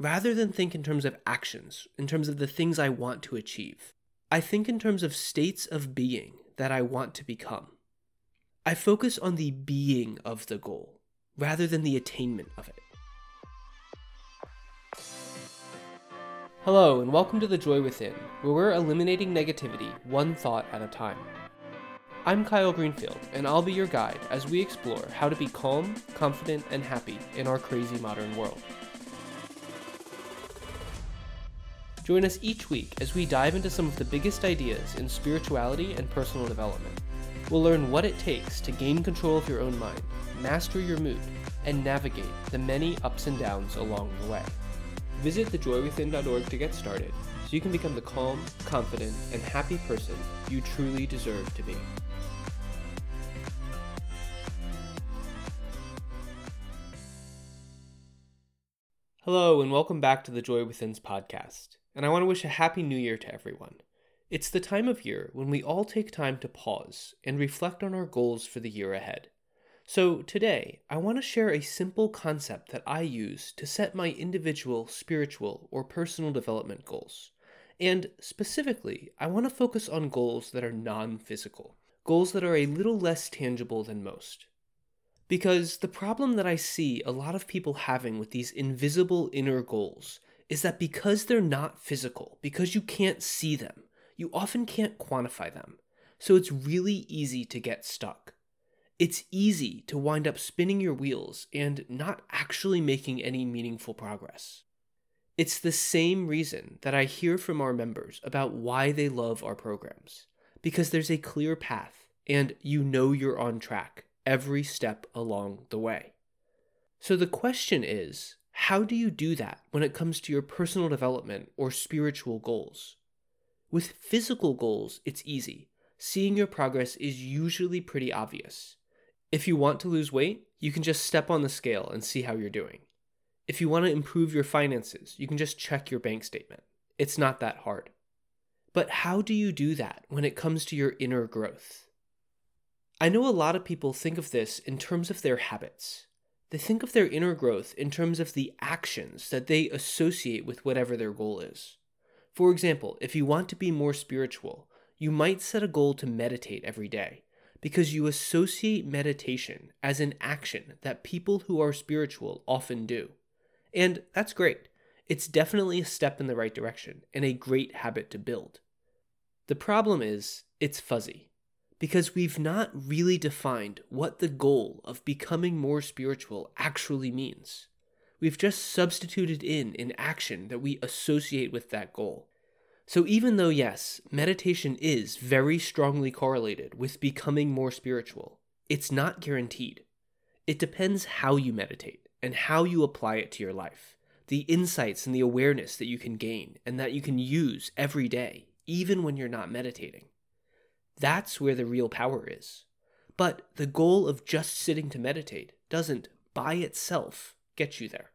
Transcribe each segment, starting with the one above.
rather than think in terms of actions, in terms of the things I want to achieve. I think in terms of states of being that I want to become. I focus on the being of the goal rather than the attainment of it. Hello, and welcome to The Joy Within, where we're eliminating negativity one thought at a time. I'm Kyle Greenfield, and I'll be your guide as we explore how to be calm, confident, and happy in our crazy modern world. Join us each week as we dive into some of the biggest ideas in spirituality and personal development. We'll learn what it takes to gain control of your own mind, master your mood, and navigate the many ups and downs along the way. Visit thejoywithin.org to get started so you can become the calm, confident, and happy person you truly deserve to be. Hello, and welcome back to the Joy Within's podcast. And I want to wish a happy new year to everyone. It's the time of year when we all take time to pause and reflect on our goals for the year ahead. So, today, I want to share a simple concept that I use to set my individual, spiritual, or personal development goals. And specifically, I want to focus on goals that are non physical, goals that are a little less tangible than most. Because the problem that I see a lot of people having with these invisible inner goals is that because they're not physical, because you can't see them, you often can't quantify them. So it's really easy to get stuck. It's easy to wind up spinning your wheels and not actually making any meaningful progress. It's the same reason that I hear from our members about why they love our programs. Because there's a clear path, and you know you're on track every step along the way. So the question is how do you do that when it comes to your personal development or spiritual goals? With physical goals, it's easy. Seeing your progress is usually pretty obvious. If you want to lose weight, you can just step on the scale and see how you're doing. If you want to improve your finances, you can just check your bank statement. It's not that hard. But how do you do that when it comes to your inner growth? I know a lot of people think of this in terms of their habits. They think of their inner growth in terms of the actions that they associate with whatever their goal is. For example, if you want to be more spiritual, you might set a goal to meditate every day because you associate meditation as an action that people who are spiritual often do. And that's great. It's definitely a step in the right direction and a great habit to build. The problem is, it's fuzzy because we've not really defined what the goal of becoming more spiritual actually means. We've just substituted in an action that we associate with that goal. So, even though, yes, meditation is very strongly correlated with becoming more spiritual, it's not guaranteed. It depends how you meditate and how you apply it to your life, the insights and the awareness that you can gain and that you can use every day, even when you're not meditating. That's where the real power is. But the goal of just sitting to meditate doesn't, by itself, get you there.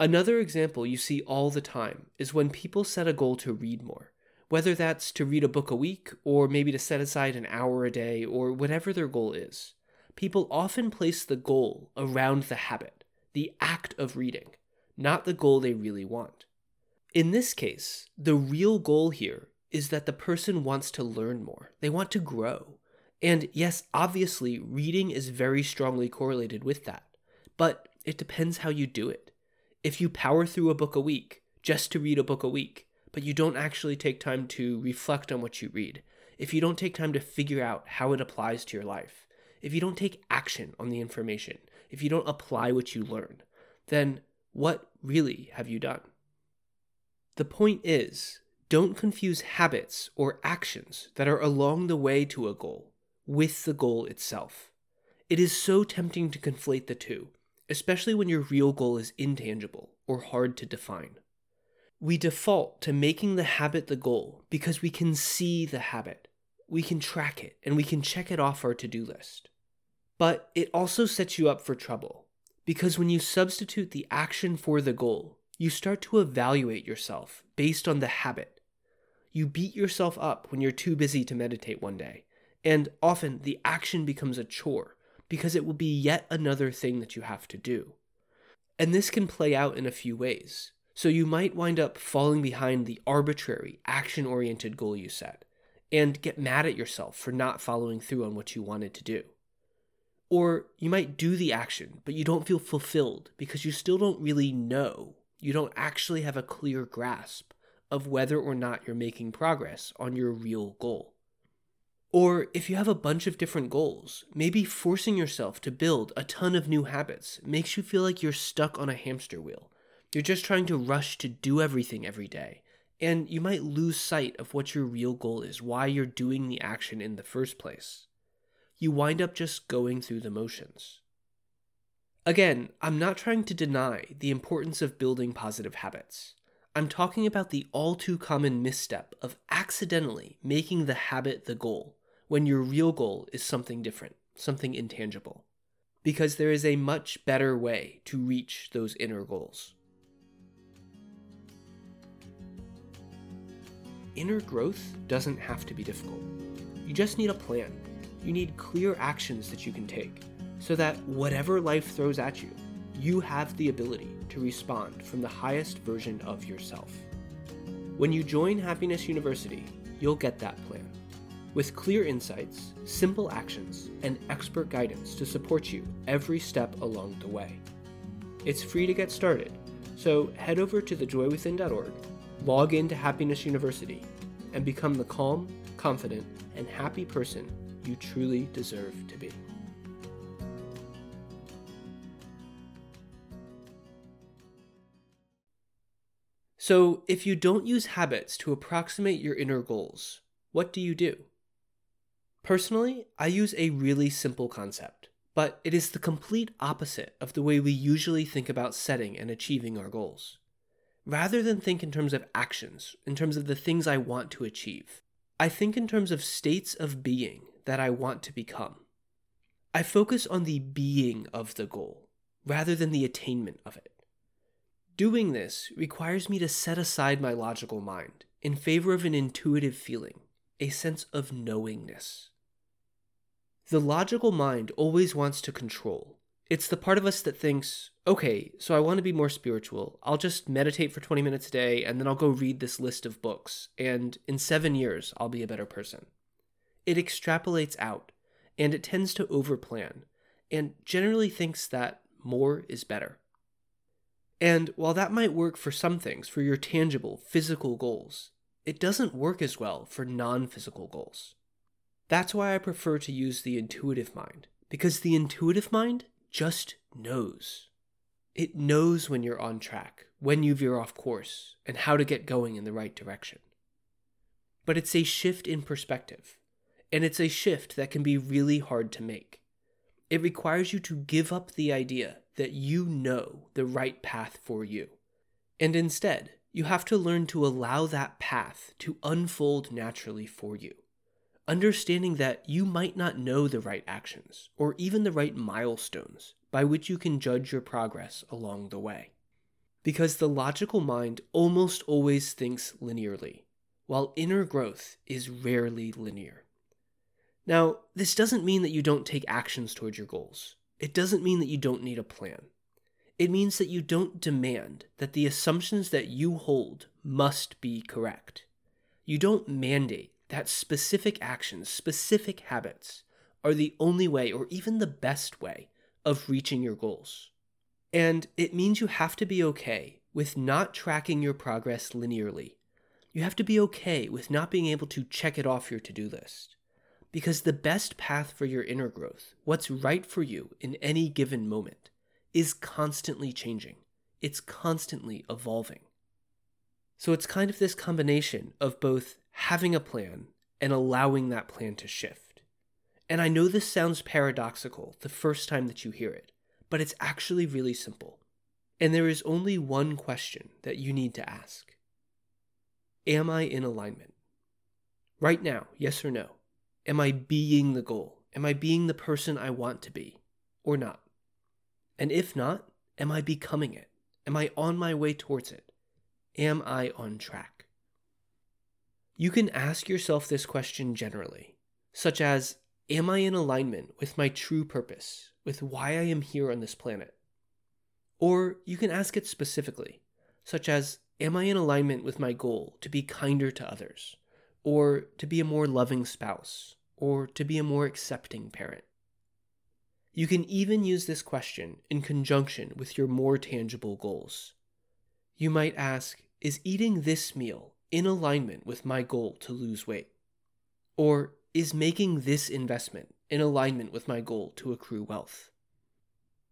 Another example you see all the time is when people set a goal to read more, whether that's to read a book a week, or maybe to set aside an hour a day, or whatever their goal is. People often place the goal around the habit, the act of reading, not the goal they really want. In this case, the real goal here is that the person wants to learn more, they want to grow. And yes, obviously, reading is very strongly correlated with that, but it depends how you do it. If you power through a book a week just to read a book a week, but you don't actually take time to reflect on what you read, if you don't take time to figure out how it applies to your life, if you don't take action on the information, if you don't apply what you learn, then what really have you done? The point is don't confuse habits or actions that are along the way to a goal with the goal itself. It is so tempting to conflate the two, especially when your real goal is intangible or hard to define. We default to making the habit the goal because we can see the habit, we can track it, and we can check it off our to do list. But it also sets you up for trouble because when you substitute the action for the goal, you start to evaluate yourself based on the habit you beat yourself up when you're too busy to meditate one day, and often the action becomes a chore because it will be yet another thing that you have to do. And this can play out in a few ways. So you might wind up falling behind the arbitrary, action oriented goal you set and get mad at yourself for not following through on what you wanted to do. Or you might do the action, but you don't feel fulfilled because you still don't really know. You don't actually have a clear grasp of whether or not you're making progress on your real goal. Or if you have a bunch of different goals, maybe forcing yourself to build a ton of new habits makes you feel like you're stuck on a hamster wheel. You're just trying to rush to do everything every day, and you might lose sight of what your real goal is, why you're doing the action in the first place. You wind up just going through the motions. Again, I'm not trying to deny the importance of building positive habits. I'm talking about the all too common misstep of accidentally making the habit the goal when your real goal is something different, something intangible. Because there is a much better way to reach those inner goals. Inner growth doesn't have to be difficult. You just need a plan. You need clear actions that you can take so that whatever life throws at you, you have the ability to respond from the highest version of yourself. When you join Happiness University, you'll get that plan with clear insights, simple actions, and expert guidance to support you every step along the way. It's free to get started, so head over to thejoywithin.org, log into Happiness University, and become the calm, confident, and happy person you truly deserve to be. So, if you don't use habits to approximate your inner goals, what do you do? Personally, I use a really simple concept, but it is the complete opposite of the way we usually think about setting and achieving our goals. Rather than think in terms of actions, in terms of the things I want to achieve, I think in terms of states of being that I want to become. I focus on the being of the goal rather than the attainment of it. Doing this requires me to set aside my logical mind in favor of an intuitive feeling, a sense of knowingness. The logical mind always wants to control. It's the part of us that thinks, okay, so I want to be more spiritual. I'll just meditate for 20 minutes a day and then I'll go read this list of books, and in seven years, I'll be a better person. It extrapolates out, and it tends to overplan, and generally thinks that more is better. And while that might work for some things, for your tangible, physical goals, it doesn't work as well for non physical goals. That's why I prefer to use the intuitive mind, because the intuitive mind just knows. It knows when you're on track, when you veer off course, and how to get going in the right direction. But it's a shift in perspective, and it's a shift that can be really hard to make. It requires you to give up the idea that you know the right path for you, and instead, you have to learn to allow that path to unfold naturally for you understanding that you might not know the right actions or even the right milestones by which you can judge your progress along the way. Because the logical mind almost always thinks linearly, while inner growth is rarely linear. Now, this doesn't mean that you don't take actions towards your goals. It doesn't mean that you don't need a plan. It means that you don't demand that the assumptions that you hold must be correct. You don't mandate that specific actions, specific habits, are the only way or even the best way of reaching your goals. And it means you have to be okay with not tracking your progress linearly. You have to be okay with not being able to check it off your to do list. Because the best path for your inner growth, what's right for you in any given moment, is constantly changing. It's constantly evolving. So it's kind of this combination of both having a plan and allowing that plan to shift. And I know this sounds paradoxical the first time that you hear it, but it's actually really simple. And there is only one question that you need to ask Am I in alignment? Right now, yes or no? Am I being the goal? Am I being the person I want to be? Or not? And if not, am I becoming it? Am I on my way towards it? Am I on track? You can ask yourself this question generally, such as Am I in alignment with my true purpose, with why I am here on this planet? Or you can ask it specifically, such as Am I in alignment with my goal to be kinder to others, or to be a more loving spouse, or to be a more accepting parent? You can even use this question in conjunction with your more tangible goals. You might ask Is eating this meal in alignment with my goal to lose weight? Or is making this investment in alignment with my goal to accrue wealth?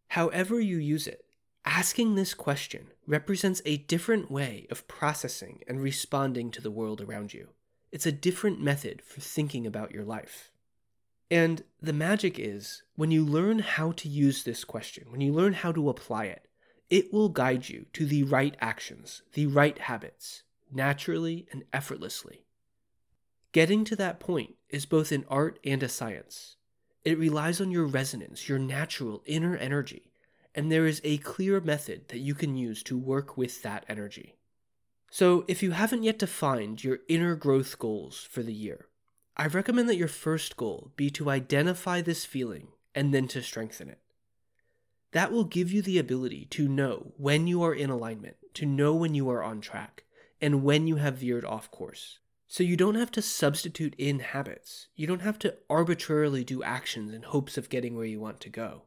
However, you use it, asking this question represents a different way of processing and responding to the world around you. It's a different method for thinking about your life. And the magic is when you learn how to use this question, when you learn how to apply it, it will guide you to the right actions, the right habits, naturally and effortlessly. Getting to that point is both an art and a science. It relies on your resonance, your natural inner energy, and there is a clear method that you can use to work with that energy. So, if you haven't yet defined your inner growth goals for the year, I recommend that your first goal be to identify this feeling and then to strengthen it. That will give you the ability to know when you are in alignment, to know when you are on track, and when you have veered off course. So you don't have to substitute in habits. You don't have to arbitrarily do actions in hopes of getting where you want to go.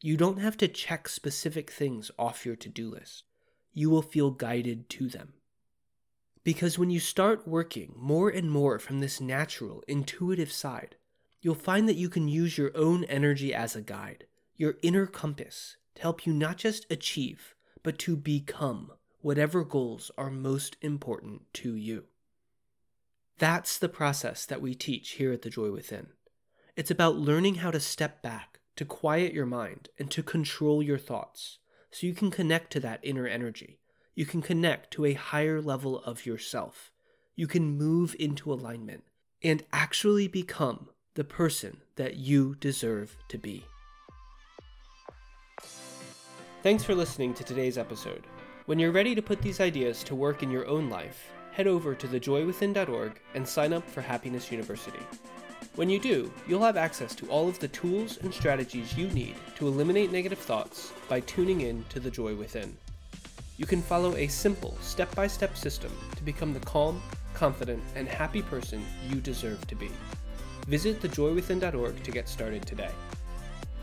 You don't have to check specific things off your to do list. You will feel guided to them. Because when you start working more and more from this natural, intuitive side, you'll find that you can use your own energy as a guide, your inner compass, to help you not just achieve, but to become whatever goals are most important to you. That's the process that we teach here at The Joy Within. It's about learning how to step back, to quiet your mind, and to control your thoughts so you can connect to that inner energy you can connect to a higher level of yourself. You can move into alignment and actually become the person that you deserve to be. Thanks for listening to today's episode. When you're ready to put these ideas to work in your own life, head over to thejoywithin.org and sign up for Happiness University. When you do, you'll have access to all of the tools and strategies you need to eliminate negative thoughts by tuning in to the joy within you can follow a simple step by step system to become the calm, confident, and happy person you deserve to be. Visit thejoywithin.org to get started today.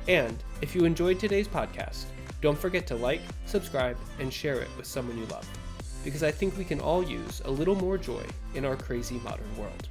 And if you enjoyed today's podcast, don't forget to like, subscribe, and share it with someone you love, because I think we can all use a little more joy in our crazy modern world.